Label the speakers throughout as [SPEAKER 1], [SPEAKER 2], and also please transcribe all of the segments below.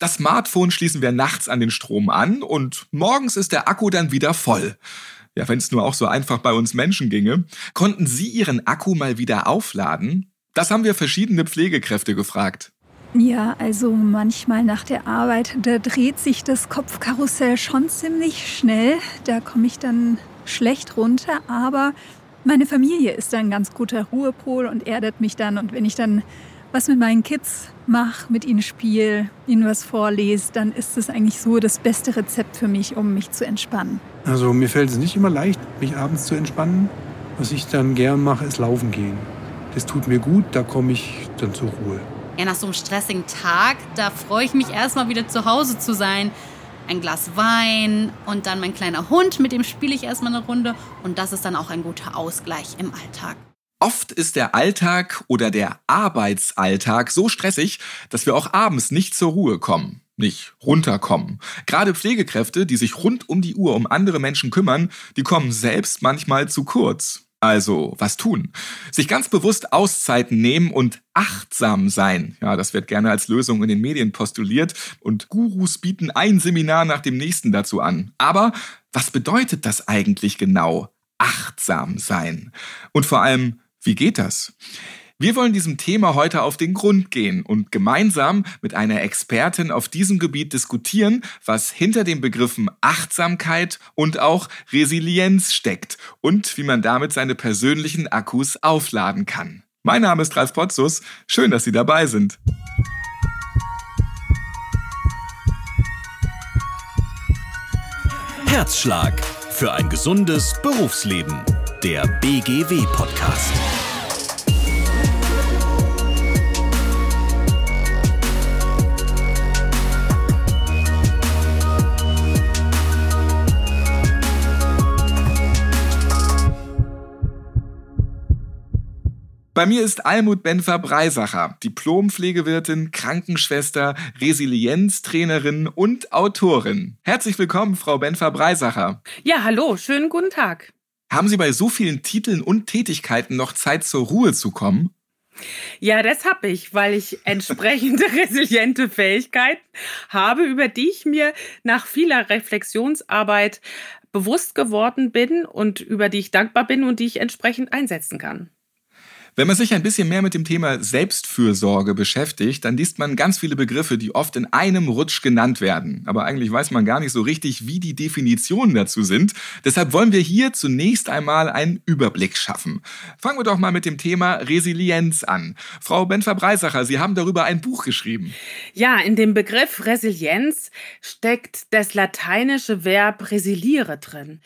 [SPEAKER 1] Das Smartphone schließen wir nachts an den Strom an und morgens ist der Akku dann wieder voll. Ja, wenn es nur auch so einfach bei uns Menschen ginge. Konnten Sie Ihren Akku mal wieder aufladen? Das haben wir verschiedene Pflegekräfte gefragt.
[SPEAKER 2] Ja, also manchmal nach der Arbeit, da dreht sich das Kopfkarussell schon ziemlich schnell. Da komme ich dann schlecht runter, aber meine Familie ist ein ganz guter Ruhepol und erdet mich dann. Und wenn ich dann was mit meinen Kids mache, mit ihnen spiele, ihnen was vorlese, dann ist es eigentlich so das beste Rezept für mich, um mich zu entspannen.
[SPEAKER 3] Also mir fällt es nicht immer leicht, mich abends zu entspannen. Was ich dann gern mache, ist laufen gehen. Das tut mir gut, da komme ich dann zur Ruhe.
[SPEAKER 4] Ja, nach so einem stressigen Tag, da freue ich mich erstmal wieder zu Hause zu sein. Ein Glas Wein und dann mein kleiner Hund, mit dem spiele ich erstmal eine Runde. Und das ist dann auch ein guter Ausgleich im Alltag.
[SPEAKER 1] Oft ist der Alltag oder der Arbeitsalltag so stressig, dass wir auch abends nicht zur Ruhe kommen, nicht runterkommen. Gerade Pflegekräfte, die sich rund um die Uhr um andere Menschen kümmern, die kommen selbst manchmal zu kurz. Also, was tun? Sich ganz bewusst Auszeiten nehmen und achtsam sein. Ja, das wird gerne als Lösung in den Medien postuliert und Gurus bieten ein Seminar nach dem nächsten dazu an. Aber was bedeutet das eigentlich genau? Achtsam sein. Und vor allem, wie geht das? Wir wollen diesem Thema heute auf den Grund gehen und gemeinsam mit einer Expertin auf diesem Gebiet diskutieren, was hinter den Begriffen Achtsamkeit und auch Resilienz steckt und wie man damit seine persönlichen Akkus aufladen kann. Mein Name ist Ralf Potzus. Schön, dass Sie dabei sind.
[SPEAKER 5] Herzschlag für ein gesundes Berufsleben. Der BGW-Podcast.
[SPEAKER 1] Bei mir ist Almut Benfer-Breisacher, Diplompflegewirtin, Krankenschwester, Resilienztrainerin und Autorin. Herzlich willkommen, Frau Benfer-Breisacher.
[SPEAKER 6] Ja, hallo, schönen guten Tag.
[SPEAKER 1] Haben Sie bei so vielen Titeln und Tätigkeiten noch Zeit zur Ruhe zu kommen?
[SPEAKER 6] Ja, das habe ich, weil ich entsprechende resiliente Fähigkeiten habe, über die ich mir nach vieler Reflexionsarbeit bewusst geworden bin und über die ich dankbar bin und die ich entsprechend einsetzen kann.
[SPEAKER 1] Wenn man sich ein bisschen mehr mit dem Thema Selbstfürsorge beschäftigt, dann liest man ganz viele Begriffe, die oft in einem Rutsch genannt werden. Aber eigentlich weiß man gar nicht so richtig, wie die Definitionen dazu sind. Deshalb wollen wir hier zunächst einmal einen Überblick schaffen. Fangen wir doch mal mit dem Thema Resilienz an. Frau Benfer-Breisacher, Sie haben darüber ein Buch geschrieben.
[SPEAKER 6] Ja, in dem Begriff Resilienz steckt das lateinische Verb resiliere drin.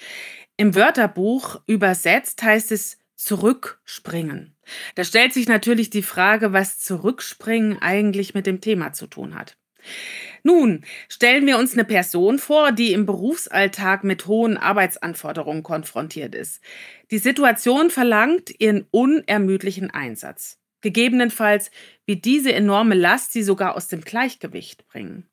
[SPEAKER 6] Im Wörterbuch übersetzt heißt es zurückspringen. Da stellt sich natürlich die Frage, was Zurückspringen eigentlich mit dem Thema zu tun hat. Nun, stellen wir uns eine Person vor, die im Berufsalltag mit hohen Arbeitsanforderungen konfrontiert ist. Die Situation verlangt ihren unermüdlichen Einsatz. Gegebenenfalls wird diese enorme Last sie sogar aus dem Gleichgewicht bringen.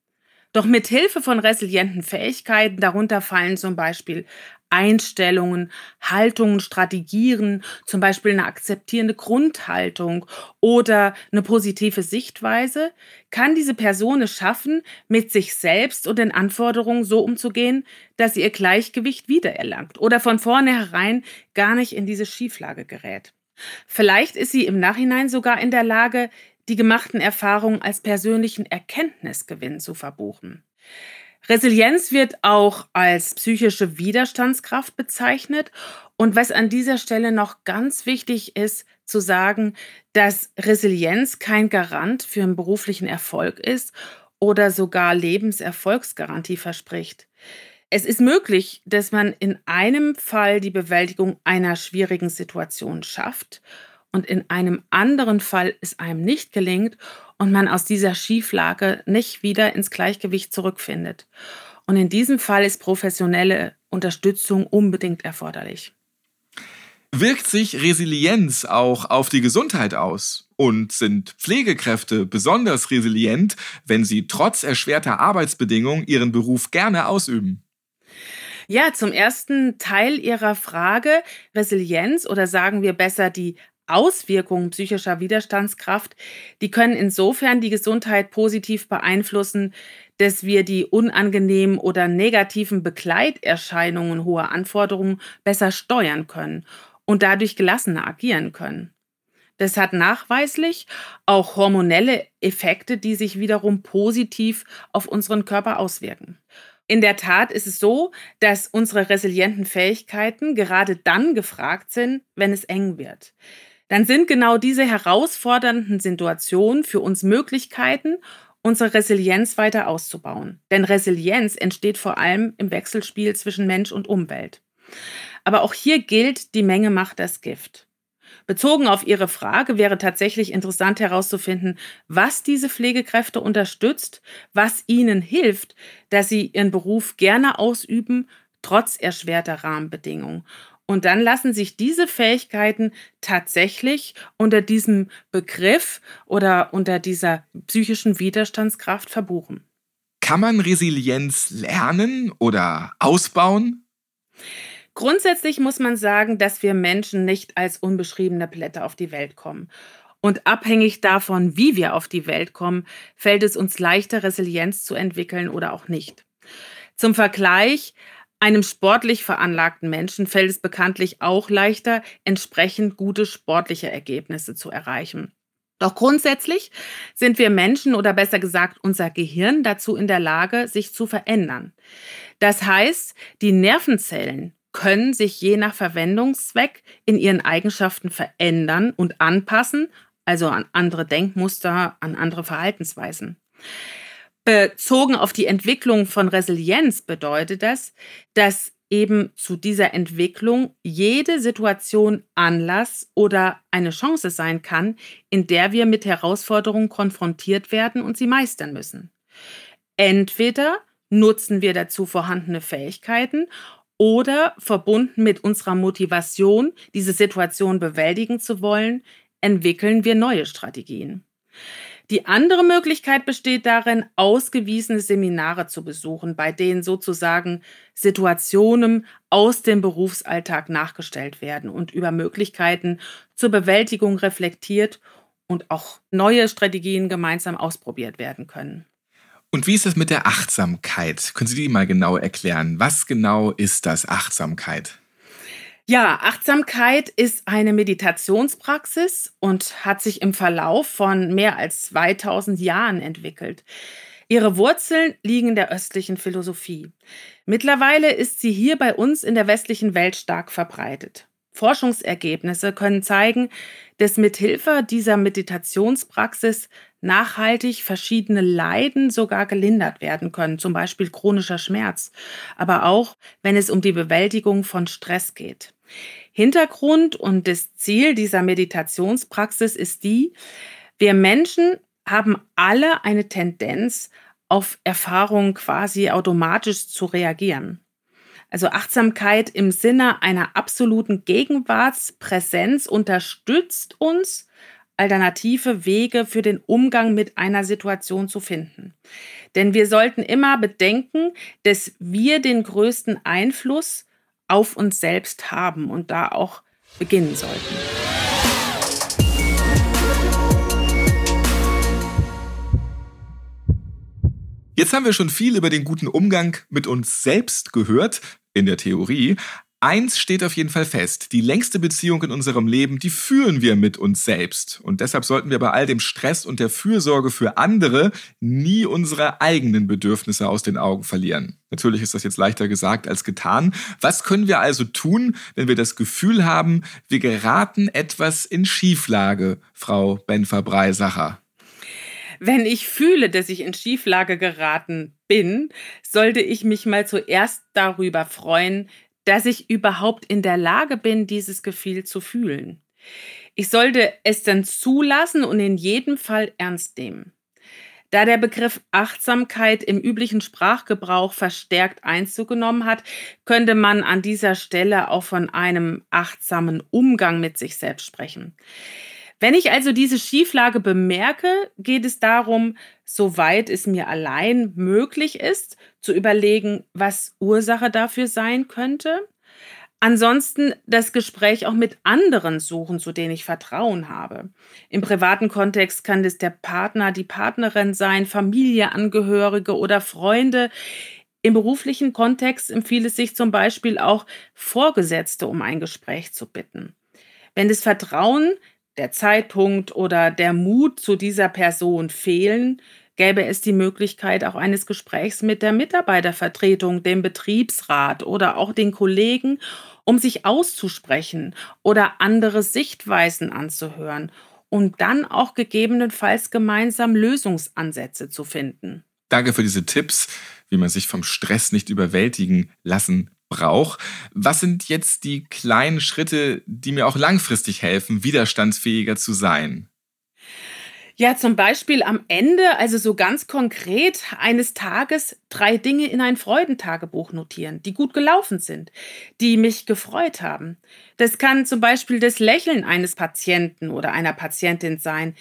[SPEAKER 6] Doch mit Hilfe von resilienten Fähigkeiten, darunter fallen zum Beispiel Einstellungen, Haltungen, Strategien, zum Beispiel eine akzeptierende Grundhaltung oder eine positive Sichtweise, kann diese Person es schaffen, mit sich selbst und den Anforderungen so umzugehen, dass sie ihr Gleichgewicht wiedererlangt oder von vornherein gar nicht in diese Schieflage gerät. Vielleicht ist sie im Nachhinein sogar in der Lage, die gemachten Erfahrungen als persönlichen Erkenntnisgewinn zu verbuchen. Resilienz wird auch als psychische Widerstandskraft bezeichnet. Und was an dieser Stelle noch ganz wichtig ist zu sagen, dass Resilienz kein Garant für einen beruflichen Erfolg ist oder sogar Lebenserfolgsgarantie verspricht. Es ist möglich, dass man in einem Fall die Bewältigung einer schwierigen Situation schafft und in einem anderen Fall es einem nicht gelingt und man aus dieser Schieflage nicht wieder ins Gleichgewicht zurückfindet. Und in diesem Fall ist professionelle Unterstützung unbedingt erforderlich.
[SPEAKER 1] Wirkt sich Resilienz auch auf die Gesundheit aus? Und sind Pflegekräfte besonders resilient, wenn sie trotz erschwerter Arbeitsbedingungen ihren Beruf gerne ausüben?
[SPEAKER 6] Ja, zum ersten Teil Ihrer Frage, Resilienz oder sagen wir besser die Auswirkungen psychischer Widerstandskraft, die können insofern die Gesundheit positiv beeinflussen, dass wir die unangenehmen oder negativen Begleiterscheinungen hoher Anforderungen besser steuern können und dadurch gelassener agieren können. Das hat nachweislich auch hormonelle Effekte, die sich wiederum positiv auf unseren Körper auswirken. In der Tat ist es so, dass unsere resilienten Fähigkeiten gerade dann gefragt sind, wenn es eng wird. Dann sind genau diese herausfordernden Situationen für uns Möglichkeiten, unsere Resilienz weiter auszubauen. Denn Resilienz entsteht vor allem im Wechselspiel zwischen Mensch und Umwelt. Aber auch hier gilt, die Menge macht das Gift. Bezogen auf Ihre Frage wäre tatsächlich interessant herauszufinden, was diese Pflegekräfte unterstützt, was ihnen hilft, dass sie ihren Beruf gerne ausüben, trotz erschwerter Rahmenbedingungen. Und dann lassen sich diese Fähigkeiten tatsächlich unter diesem Begriff oder unter dieser psychischen Widerstandskraft verbuchen.
[SPEAKER 1] Kann man Resilienz lernen oder ausbauen?
[SPEAKER 6] Grundsätzlich muss man sagen, dass wir Menschen nicht als unbeschriebene Blätter auf die Welt kommen. Und abhängig davon, wie wir auf die Welt kommen, fällt es uns leichter, Resilienz zu entwickeln oder auch nicht. Zum Vergleich, einem sportlich veranlagten Menschen fällt es bekanntlich auch leichter, entsprechend gute sportliche Ergebnisse zu erreichen. Doch grundsätzlich sind wir Menschen oder besser gesagt unser Gehirn dazu in der Lage, sich zu verändern. Das heißt, die Nervenzellen können sich je nach Verwendungszweck in ihren Eigenschaften verändern und anpassen, also an andere Denkmuster, an andere Verhaltensweisen. Bezogen auf die Entwicklung von Resilienz bedeutet das, dass eben zu dieser Entwicklung jede Situation Anlass oder eine Chance sein kann, in der wir mit Herausforderungen konfrontiert werden und sie meistern müssen. Entweder nutzen wir dazu vorhandene Fähigkeiten oder verbunden mit unserer Motivation, diese Situation bewältigen zu wollen, entwickeln wir neue Strategien. Die andere Möglichkeit besteht darin, ausgewiesene Seminare zu besuchen, bei denen sozusagen Situationen aus dem Berufsalltag nachgestellt werden und über Möglichkeiten zur Bewältigung reflektiert und auch neue Strategien gemeinsam ausprobiert werden können.
[SPEAKER 1] Und wie ist das mit der Achtsamkeit? Können Sie die mal genau erklären? Was genau ist das Achtsamkeit?
[SPEAKER 6] Ja, Achtsamkeit ist eine Meditationspraxis und hat sich im Verlauf von mehr als 2000 Jahren entwickelt. Ihre Wurzeln liegen in der östlichen Philosophie. Mittlerweile ist sie hier bei uns in der westlichen Welt stark verbreitet. Forschungsergebnisse können zeigen, dass mithilfe dieser Meditationspraxis nachhaltig verschiedene Leiden sogar gelindert werden können, zum Beispiel chronischer Schmerz, aber auch wenn es um die Bewältigung von Stress geht. Hintergrund und das Ziel dieser Meditationspraxis ist die, wir Menschen haben alle eine Tendenz, auf Erfahrungen quasi automatisch zu reagieren. Also Achtsamkeit im Sinne einer absoluten Gegenwartspräsenz unterstützt uns, alternative Wege für den Umgang mit einer Situation zu finden. Denn wir sollten immer bedenken, dass wir den größten Einfluss auf uns selbst haben und da auch beginnen sollten.
[SPEAKER 1] Jetzt haben wir schon viel über den guten Umgang mit uns selbst gehört, in der Theorie. Eins steht auf jeden Fall fest. Die längste Beziehung in unserem Leben, die führen wir mit uns selbst. Und deshalb sollten wir bei all dem Stress und der Fürsorge für andere nie unsere eigenen Bedürfnisse aus den Augen verlieren. Natürlich ist das jetzt leichter gesagt als getan. Was können wir also tun, wenn wir das Gefühl haben, wir geraten etwas in Schieflage, Frau Benfer-Breisacher?
[SPEAKER 6] Wenn ich fühle, dass ich in Schieflage geraten bin, sollte ich mich mal zuerst darüber freuen, dass ich überhaupt in der Lage bin, dieses Gefühl zu fühlen. Ich sollte es dann zulassen und in jedem Fall ernst nehmen. Da der Begriff Achtsamkeit im üblichen Sprachgebrauch verstärkt Einzug genommen hat, könnte man an dieser Stelle auch von einem achtsamen Umgang mit sich selbst sprechen. Wenn ich also diese Schieflage bemerke, geht es darum, soweit es mir allein möglich ist, zu überlegen, was Ursache dafür sein könnte. Ansonsten das Gespräch auch mit anderen suchen, zu denen ich Vertrauen habe. Im privaten Kontext kann das der Partner, die Partnerin sein, Familie, Angehörige oder Freunde. Im beruflichen Kontext empfiehlt es sich zum Beispiel auch, Vorgesetzte um ein Gespräch zu bitten. Wenn das Vertrauen, der Zeitpunkt oder der Mut zu dieser Person fehlen, gäbe es die Möglichkeit auch eines Gesprächs mit der Mitarbeitervertretung, dem Betriebsrat oder auch den Kollegen um sich auszusprechen oder andere Sichtweisen anzuhören und dann auch gegebenenfalls gemeinsam Lösungsansätze zu finden.
[SPEAKER 1] Danke für diese Tipps, wie man sich vom Stress nicht überwältigen lassen braucht. Was sind jetzt die kleinen Schritte, die mir auch langfristig helfen, widerstandsfähiger zu sein?
[SPEAKER 6] Ja, zum Beispiel am Ende, also so ganz konkret eines Tages, drei Dinge in ein Freudentagebuch notieren, die gut gelaufen sind, die mich gefreut haben. Das kann zum Beispiel das Lächeln eines Patienten oder einer Patientin sein,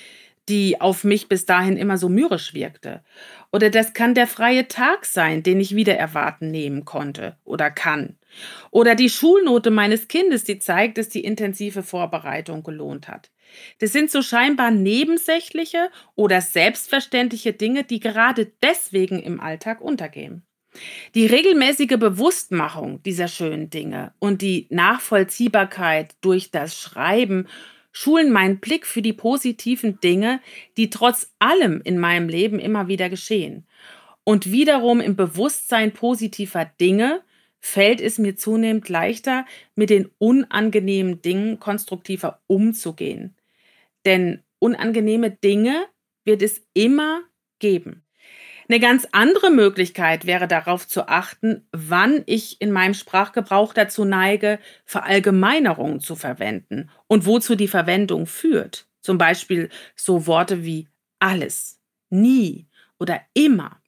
[SPEAKER 6] die auf mich bis dahin immer so mürrisch wirkte. Oder das kann der freie Tag sein, den ich wieder erwarten nehmen konnte oder kann. Oder die Schulnote meines Kindes, die zeigt, dass die intensive Vorbereitung gelohnt hat. Das sind so scheinbar nebensächliche oder selbstverständliche Dinge, die gerade deswegen im Alltag untergehen. Die regelmäßige Bewusstmachung dieser schönen Dinge und die Nachvollziehbarkeit durch das Schreiben schulen meinen Blick für die positiven Dinge, die trotz allem in meinem Leben immer wieder geschehen. Und wiederum im Bewusstsein positiver Dinge fällt es mir zunehmend leichter, mit den unangenehmen Dingen konstruktiver umzugehen. Denn unangenehme Dinge wird es immer geben. Eine ganz andere Möglichkeit wäre darauf zu achten, wann ich in meinem Sprachgebrauch dazu neige, Verallgemeinerungen zu verwenden und wozu die Verwendung führt. Zum Beispiel so Worte wie alles, nie oder immer.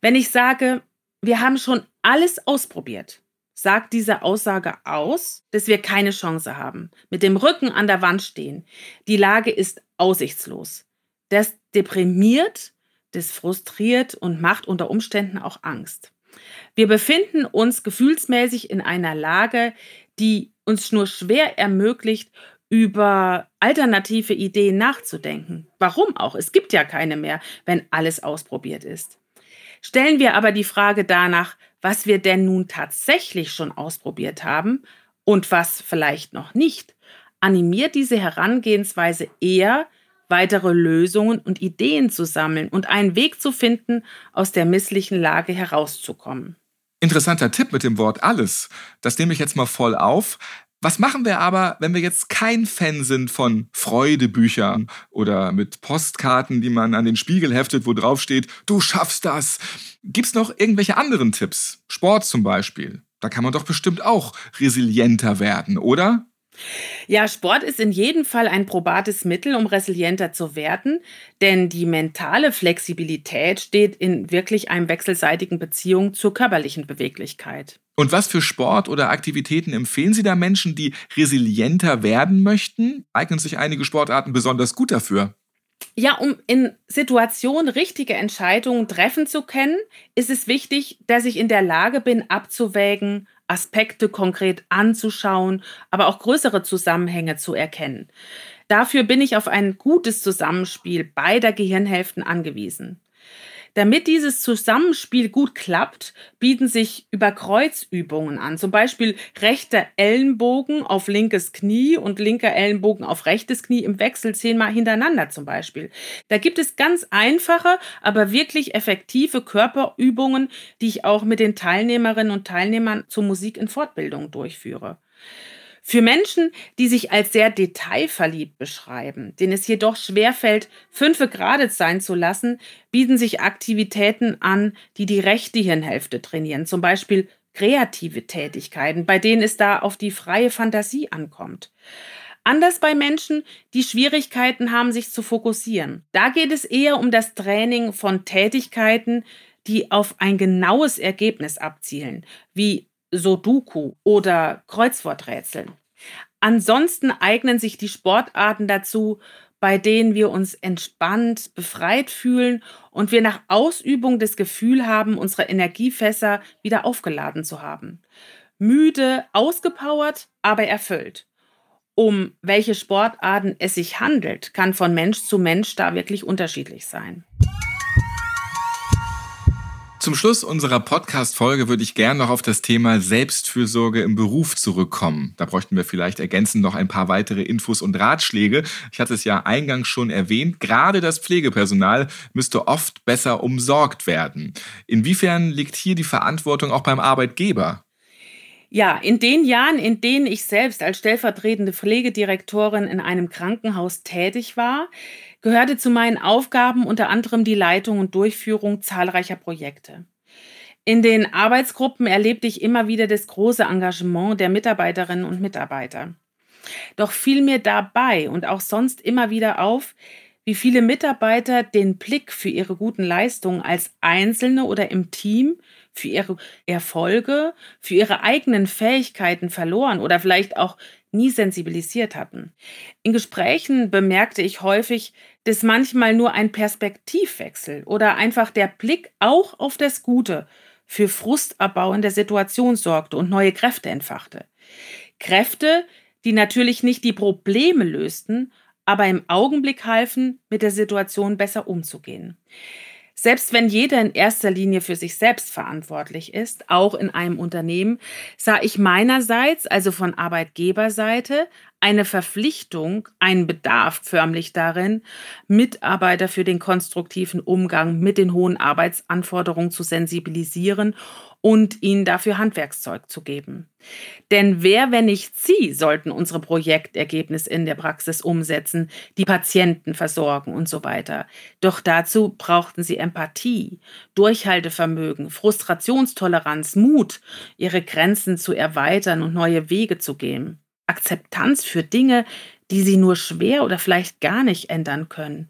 [SPEAKER 6] Wenn ich sage, wir haben schon alles ausprobiert, sagt diese Aussage aus, dass wir keine Chance haben, mit dem Rücken an der Wand stehen. Die Lage ist aussichtslos. Das deprimiert, das frustriert und macht unter Umständen auch Angst. Wir befinden uns gefühlsmäßig in einer Lage, die uns nur schwer ermöglicht, über alternative Ideen nachzudenken. Warum auch? Es gibt ja keine mehr, wenn alles ausprobiert ist. Stellen wir aber die Frage danach, was wir denn nun tatsächlich schon ausprobiert haben und was vielleicht noch nicht, animiert diese Herangehensweise eher, weitere Lösungen und Ideen zu sammeln und einen Weg zu finden, aus der misslichen Lage herauszukommen.
[SPEAKER 1] Interessanter Tipp mit dem Wort alles. Das nehme ich jetzt mal voll auf. Was machen wir aber, wenn wir jetzt kein Fan sind von Freudebüchern oder mit Postkarten, die man an den Spiegel heftet, wo drauf steht, du schaffst das? Gibt's noch irgendwelche anderen Tipps? Sport zum Beispiel. Da kann man doch bestimmt auch resilienter werden, oder?
[SPEAKER 6] Ja, Sport ist in jedem Fall ein probates Mittel, um resilienter zu werden, denn die mentale Flexibilität steht in wirklich einem wechselseitigen Beziehung zur körperlichen Beweglichkeit.
[SPEAKER 1] Und was für Sport oder Aktivitäten empfehlen Sie da Menschen, die resilienter werden möchten? Eignen sich einige Sportarten besonders gut dafür?
[SPEAKER 6] Ja, um in Situationen richtige Entscheidungen treffen zu können, ist es wichtig, dass ich in der Lage bin, abzuwägen, Aspekte konkret anzuschauen, aber auch größere Zusammenhänge zu erkennen. Dafür bin ich auf ein gutes Zusammenspiel beider Gehirnhälften angewiesen. Damit dieses Zusammenspiel gut klappt, bieten sich Überkreuzübungen an. Zum Beispiel rechter Ellenbogen auf linkes Knie und linker Ellenbogen auf rechtes Knie im Wechsel zehnmal hintereinander zum Beispiel. Da gibt es ganz einfache, aber wirklich effektive Körperübungen, die ich auch mit den Teilnehmerinnen und Teilnehmern zur Musik in Fortbildung durchführe. Für Menschen, die sich als sehr detailverliebt beschreiben, denen es jedoch schwerfällt, fünfe gerade sein zu lassen, bieten sich Aktivitäten an, die die rechte Hirnhälfte trainieren, zum Beispiel kreative Tätigkeiten, bei denen es da auf die freie Fantasie ankommt. Anders bei Menschen, die Schwierigkeiten haben, sich zu fokussieren. Da geht es eher um das Training von Tätigkeiten, die auf ein genaues Ergebnis abzielen, wie Sudoku oder Kreuzworträtseln. Ansonsten eignen sich die Sportarten dazu, bei denen wir uns entspannt, befreit fühlen und wir nach Ausübung das Gefühl haben, unsere Energiefässer wieder aufgeladen zu haben. müde, ausgepowert, aber erfüllt. Um welche Sportarten es sich handelt, kann von Mensch zu Mensch da wirklich unterschiedlich sein.
[SPEAKER 1] Zum Schluss unserer Podcast-Folge würde ich gerne noch auf das Thema Selbstfürsorge im Beruf zurückkommen. Da bräuchten wir vielleicht ergänzend noch ein paar weitere Infos und Ratschläge. Ich hatte es ja eingangs schon erwähnt, gerade das Pflegepersonal müsste oft besser umsorgt werden. Inwiefern liegt hier die Verantwortung auch beim Arbeitgeber?
[SPEAKER 6] Ja, in den Jahren, in denen ich selbst als stellvertretende Pflegedirektorin in einem Krankenhaus tätig war, gehörte zu meinen Aufgaben unter anderem die Leitung und Durchführung zahlreicher Projekte. In den Arbeitsgruppen erlebte ich immer wieder das große Engagement der Mitarbeiterinnen und Mitarbeiter. Doch fiel mir dabei und auch sonst immer wieder auf, wie viele Mitarbeiter den Blick für ihre guten Leistungen als Einzelne oder im Team, für ihre Erfolge, für ihre eigenen Fähigkeiten verloren oder vielleicht auch nie sensibilisiert hatten. In Gesprächen bemerkte ich häufig, dass manchmal nur ein Perspektivwechsel oder einfach der Blick auch auf das Gute für Frustabbau in der Situation sorgte und neue Kräfte entfachte. Kräfte, die natürlich nicht die Probleme lösten, aber im Augenblick halfen, mit der Situation besser umzugehen. Selbst wenn jeder in erster Linie für sich selbst verantwortlich ist, auch in einem Unternehmen, sah ich meinerseits, also von Arbeitgeberseite, eine Verpflichtung, einen Bedarf förmlich darin, Mitarbeiter für den konstruktiven Umgang mit den hohen Arbeitsanforderungen zu sensibilisieren und ihnen dafür Handwerkszeug zu geben. Denn wer, wenn nicht Sie, sollten unsere Projektergebnisse in der Praxis umsetzen, die Patienten versorgen und so weiter. Doch dazu brauchten Sie Empathie, Durchhaltevermögen, Frustrationstoleranz, Mut, Ihre Grenzen zu erweitern und neue Wege zu gehen. Akzeptanz für Dinge, die Sie nur schwer oder vielleicht gar nicht ändern können.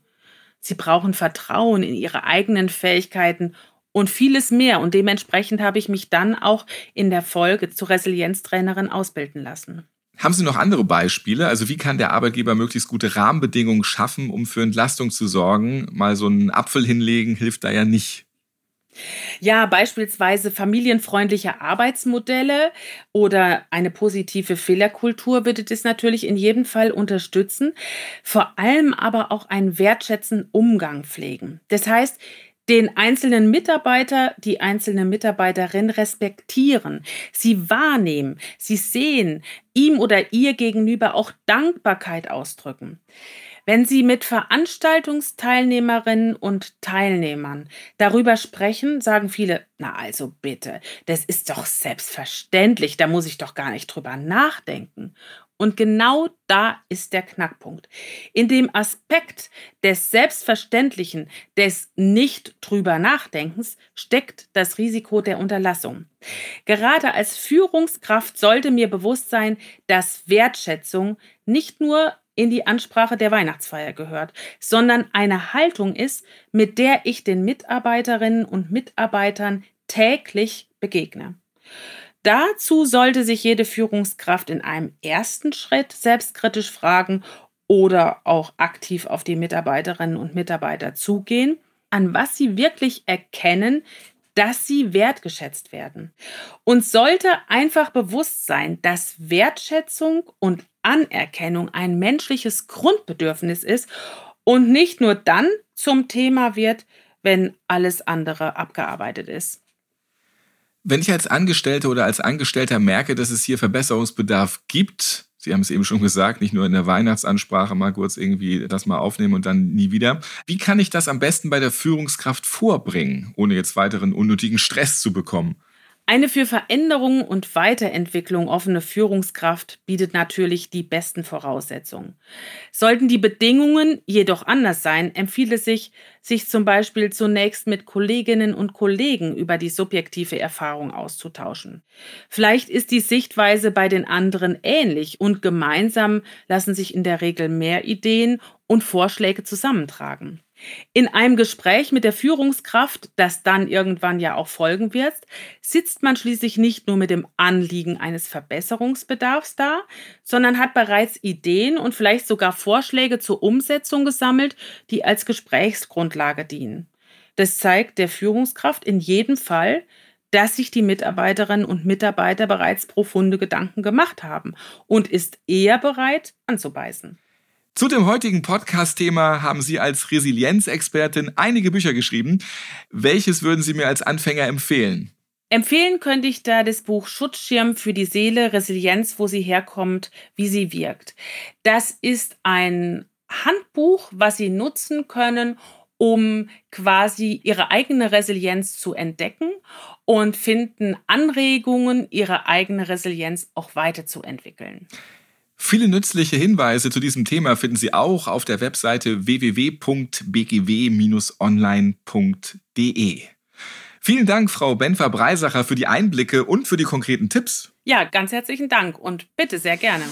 [SPEAKER 6] Sie brauchen Vertrauen in Ihre eigenen Fähigkeiten und vieles mehr. Und dementsprechend habe ich mich dann auch in der Folge zur Resilienztrainerin ausbilden lassen.
[SPEAKER 1] Haben Sie noch andere Beispiele? Also wie kann der Arbeitgeber möglichst gute Rahmenbedingungen schaffen, um für Entlastung zu sorgen? Mal so einen Apfel hinlegen hilft da ja nicht.
[SPEAKER 6] Ja, beispielsweise familienfreundliche Arbeitsmodelle oder eine positive Fehlerkultur würde das natürlich in jedem Fall unterstützen. Vor allem aber auch einen wertschätzenden Umgang pflegen. Das heißt, den einzelnen Mitarbeiter, die einzelne Mitarbeiterin respektieren, sie wahrnehmen, sie sehen, ihm oder ihr gegenüber auch Dankbarkeit ausdrücken. Wenn Sie mit Veranstaltungsteilnehmerinnen und Teilnehmern darüber sprechen, sagen viele, na also bitte, das ist doch selbstverständlich, da muss ich doch gar nicht drüber nachdenken. Und genau da ist der Knackpunkt. In dem Aspekt des Selbstverständlichen, des nicht drüber Nachdenkens, steckt das Risiko der Unterlassung. Gerade als Führungskraft sollte mir bewusst sein, dass Wertschätzung nicht nur in die Ansprache der Weihnachtsfeier gehört, sondern eine Haltung ist, mit der ich den Mitarbeiterinnen und Mitarbeitern täglich begegne. Dazu sollte sich jede Führungskraft in einem ersten Schritt selbstkritisch fragen oder auch aktiv auf die Mitarbeiterinnen und Mitarbeiter zugehen, an was sie wirklich erkennen, dass sie wertgeschätzt werden. Und sollte einfach bewusst sein, dass Wertschätzung und Anerkennung ein menschliches Grundbedürfnis ist und nicht nur dann zum Thema wird, wenn alles andere abgearbeitet ist.
[SPEAKER 1] Wenn ich als Angestellte oder als Angestellter merke, dass es hier Verbesserungsbedarf gibt, Sie haben es eben schon gesagt, nicht nur in der Weihnachtsansprache mal kurz irgendwie das mal aufnehmen und dann nie wieder. Wie kann ich das am besten bei der Führungskraft vorbringen, ohne jetzt weiteren unnötigen Stress zu bekommen?
[SPEAKER 6] Eine für Veränderung und Weiterentwicklung offene Führungskraft bietet natürlich die besten Voraussetzungen. Sollten die Bedingungen jedoch anders sein, empfiehlt es sich, sich zum Beispiel zunächst mit Kolleginnen und Kollegen über die subjektive Erfahrung auszutauschen. Vielleicht ist die Sichtweise bei den anderen ähnlich und gemeinsam lassen sich in der Regel mehr Ideen und Vorschläge zusammentragen. In einem Gespräch mit der Führungskraft, das dann irgendwann ja auch folgen wird, sitzt man schließlich nicht nur mit dem Anliegen eines Verbesserungsbedarfs da, sondern hat bereits Ideen und vielleicht sogar Vorschläge zur Umsetzung gesammelt, die als Gesprächsgrundlage dienen. Das zeigt der Führungskraft in jedem Fall, dass sich die Mitarbeiterinnen und Mitarbeiter bereits profunde Gedanken gemacht haben und ist eher bereit anzubeißen.
[SPEAKER 1] Zu dem heutigen Podcast-Thema haben Sie als Resilienzexpertin einige Bücher geschrieben. Welches würden Sie mir als Anfänger empfehlen?
[SPEAKER 6] Empfehlen könnte ich da das Buch Schutzschirm für die Seele, Resilienz, wo sie herkommt, wie sie wirkt. Das ist ein Handbuch, was Sie nutzen können, um quasi Ihre eigene Resilienz zu entdecken und finden Anregungen, Ihre eigene Resilienz auch weiterzuentwickeln.
[SPEAKER 1] Viele nützliche Hinweise zu diesem Thema finden Sie auch auf der Webseite www.bgw-online.de. Vielen Dank, Frau Benfer-Breisacher, für die Einblicke und für die konkreten Tipps.
[SPEAKER 6] Ja, ganz herzlichen Dank und bitte sehr gerne.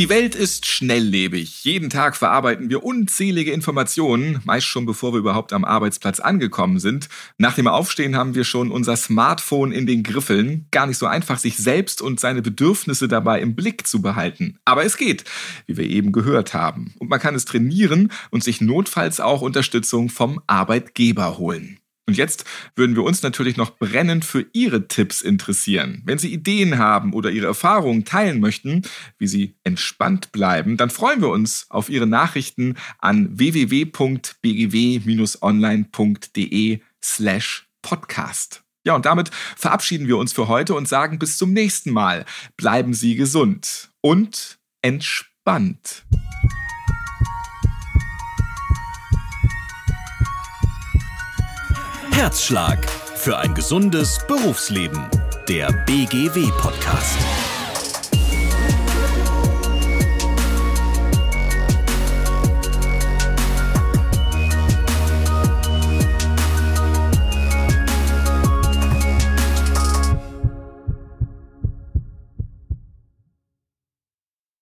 [SPEAKER 1] Die Welt ist schnelllebig. Jeden Tag verarbeiten wir unzählige Informationen, meist schon bevor wir überhaupt am Arbeitsplatz angekommen sind. Nach dem Aufstehen haben wir schon unser Smartphone in den Griffeln. Gar nicht so einfach, sich selbst und seine Bedürfnisse dabei im Blick zu behalten. Aber es geht, wie wir eben gehört haben. Und man kann es trainieren und sich notfalls auch Unterstützung vom Arbeitgeber holen. Und jetzt würden wir uns natürlich noch brennend für Ihre Tipps interessieren. Wenn Sie Ideen haben oder Ihre Erfahrungen teilen möchten, wie Sie entspannt bleiben, dann freuen wir uns auf Ihre Nachrichten an www.bgw-online.de slash podcast. Ja, und damit verabschieden wir uns für heute und sagen bis zum nächsten Mal. Bleiben Sie gesund und entspannt.
[SPEAKER 5] Herzschlag für ein gesundes Berufsleben. Der BGW-Podcast.